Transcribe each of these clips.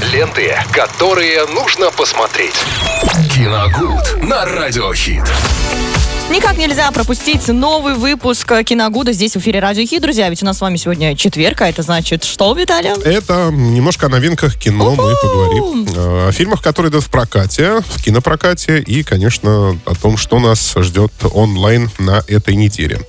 Ленты, которые нужно посмотреть. Киногуд на Радиохит. Никак нельзя пропустить новый выпуск Киногуда здесь в эфире Радио Хит, друзья. Ведь у нас с вами сегодня четверг, а это значит что, Виталий? Это немножко о новинках кино мы поговорим. О фильмах, которые идут в прокате, в кинопрокате и, конечно, о том, что нас ждет онлайн на этой неделе.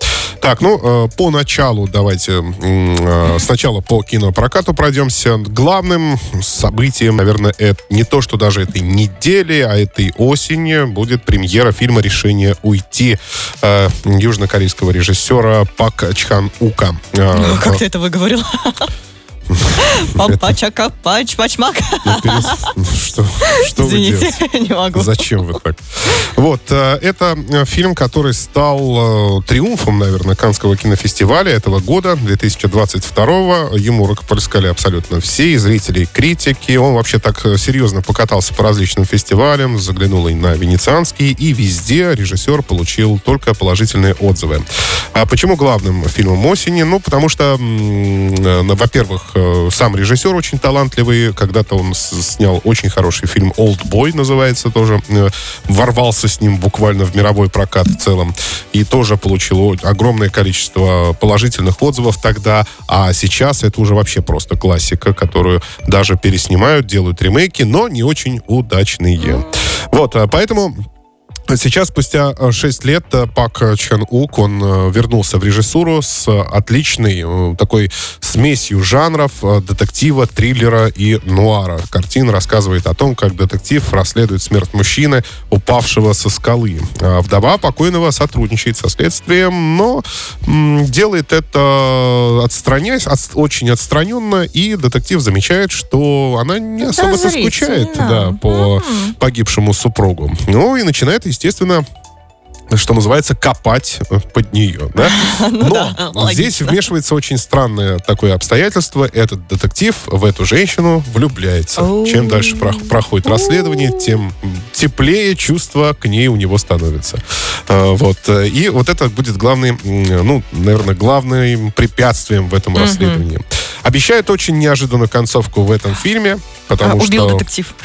Так, ну, э, по началу давайте э, сначала по кинопрокату пройдемся. Главным событием, наверное, это не то, что даже этой недели, а этой осени будет премьера фильма «Решение уйти» э, южнокорейского режиссера Пак Чхан Ука. Ну, как ты это выговорил? Папачака, пач, пачмак. Что, что вы Извините, делаете? не могу. Зачем вы так? Вот, э, это э, фильм, который стал э, триумфом, наверное, Канского кинофестиваля этого года, 2022 Ему рукоплескали абсолютно все, и зрители, и критики. Он вообще так серьезно покатался по различным фестивалям, заглянул и на Венецианский, и везде режиссер получил только положительные отзывы. А почему главным фильмом осени? Ну, потому что, во-первых, сам режиссер очень талантливый. Когда-то он снял очень хороший фильм «Old Boy» называется тоже. Э, Ворвался с ним буквально в мировой прокат в целом. И тоже получил огромное количество положительных отзывов тогда. А сейчас это уже вообще просто классика, которую даже переснимают, делают ремейки, но не очень удачные. Вот, а поэтому Сейчас, спустя 6 лет, э, Пак Чхан Ук, он э, вернулся в режиссуру с отличной э, такой смесью жанров э, детектива, триллера и нуара. Картина рассказывает о том, как детектив расследует смерть мужчины, упавшего со скалы. А Вдова покойного сотрудничает со следствием, но делает это отстраняясь, от- очень отстраненно, и детектив замечает, что она не особо-то скучает Подозрительно. да, по погибшему супругу. Ну и начинает, естественно, что называется, копать под нее. Да? Но да, логично. здесь вмешивается очень странное такое обстоятельство. Этот детектив в эту женщину влюбляется. Чем дальше про- проходит расследование, тем теплее чувство к ней у него становится. Э, Вот. И вот это будет главный, м, ну, наверное, главным препятствием в этом расследовании. Обещают очень неожиданную концовку в этом фильме, потому А, Убил что... детектив.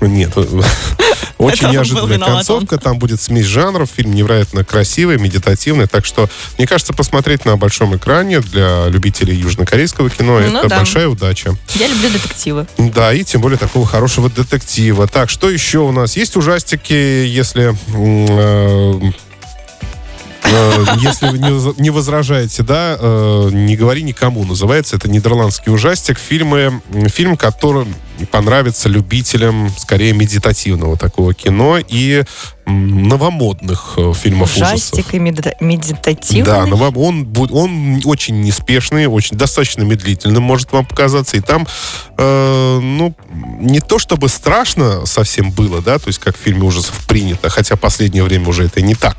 Нет. Очень он был неожиданная концовка. Там будет смесь жанров. Фильм невероятно красивый, медитативный. Так что, мне кажется, посмотреть на большом экране для любителей южнокорейского кино Ну это да. большая удача. Я люблю детективы. Да, и тем более такого хорошего детектива. Так, что еще у нас? Есть ужастики, если... э, э, Если вы не воз- не возражаете, да, э, не говори никому. Называется это нидерландский ужастик. Фильмы, фильм, который понравится любителям скорее медитативного такого кино и новомодных э, фильмов ужасов. Ужастик и медита- медитативный. Да, но вам он, будет, он очень неспешный, очень достаточно медлительным может вам показаться. И там, э, ну, не то чтобы страшно совсем было, да, то есть как в фильме ужасов принято, хотя последнее время уже это не так.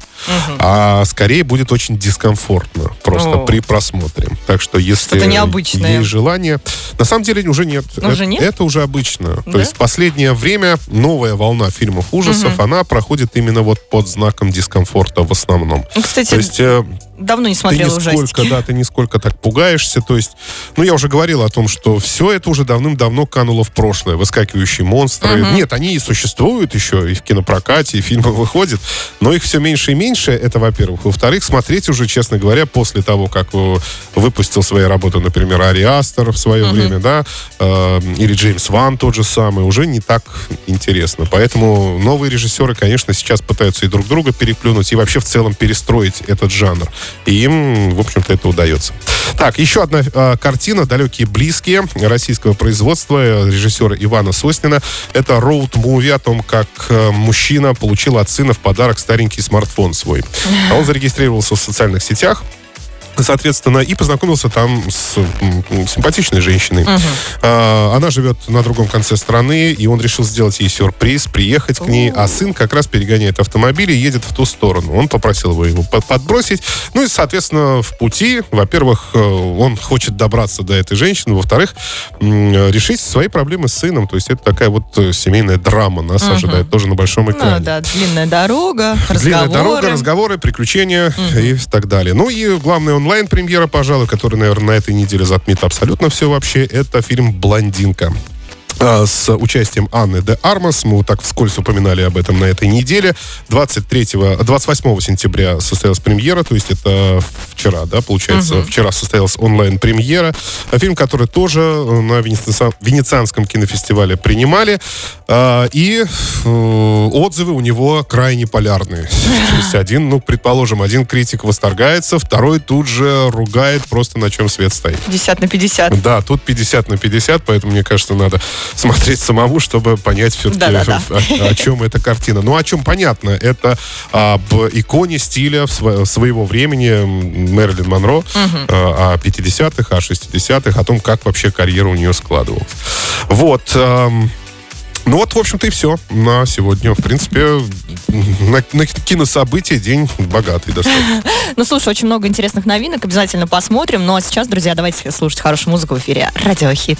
А скорее будет очень дискомфортно просто О. при просмотре. Так что если Что-то необычное. есть желание... На самом деле уже нет. Уже это, нет? это уже обычно. Да? То есть в последнее время новая волна фильмов ужасов, она проходит именно вот под знаком дискомфорта в основном. Ну, Кстати, То есть э, давно не ты смотрела нисколько, ужастики. да, ты нисколько так пугаешься. То есть, ну, я уже говорил о том, что все это уже давным-давно кануло в прошлое. Выскакивающие монстры. Нет, они и существуют еще, и в кинопрокате, и фильмы выходят, но их все меньше и меньше, это во-первых. Во-вторых, смотреть уже, честно говоря, после того, как э, выпустил свои работы, например, Ари Астер в свое время, да, э, или Джеймс Ван тот же самый, уже не так интересно. Поэтому новые режиссеры, конечно, сейчас пытаются и друг друга переплюнуть, и вообще в целом перестроить этот жанр. И им, в общем-то, это удается. Так, еще одна э, картина «Далекие близкие» российского производства режиссера Ивана Соснина. Это роуд-муви о том, как э, мужчина получил от сына в подарок старенький смартфон свой. А он зарегистрировался в социальных сетях, соответственно, и познакомился там с симпатичной женщиной. А, Она живет на другом конце страны, и он решил сделать ей сюрприз, приехать к ней, а сын как раз перегоняет автомобиль и едет в ту сторону. Он попросил его его под- подбросить. Ну и, соответственно, в пути, во-первых, э, он хочет добраться до этой женщины, во-вторых, решить свои проблемы с сыном. То есть это такая вот э, семейная драма нас ожидает тоже на большом экране. Ну да, длинная дорога, Длинная разговоры. дорога, разговоры, приключения и так далее. Ну и главная онлайн-премьера, пожалуй, которая, наверное, на этой неделе затмит абсолютно все вообще, это фильм «Блондинка». А, с участием Анны де Армас. Мы вот так вскользь упоминали об этом на этой неделе. 23, 28 сентября состоялась премьера, то есть это вчера, да, получается, угу. вчера состоялась онлайн-премьера. Фильм, который тоже э, на Венецианском кинофестивале принимали. А, и э, отзывы у него крайне полярные. То есть один, ну, предположим, один критик восторгается, второй тут же ругает просто на чем свет стоит. 50 на 50. Да, тут 50 на 50, поэтому, мне кажется, надо смотреть самому, чтобы понять все-таки, да, да, да. О, о чем эта картина. Ну, о чем понятно, это об иконе стиля своего времени Мэрилин Монро, угу. о 50-х, о 60-х, о том, как вообще карьера у нее складывалась. Вот. Ну вот, в общем-то, и все на сегодня. В принципе, на, на кинособытия день богатый достаточно. Ну, слушай, очень много интересных новинок. Обязательно посмотрим. Ну, а сейчас, друзья, давайте слушать хорошую музыку в эфире. Радиохит.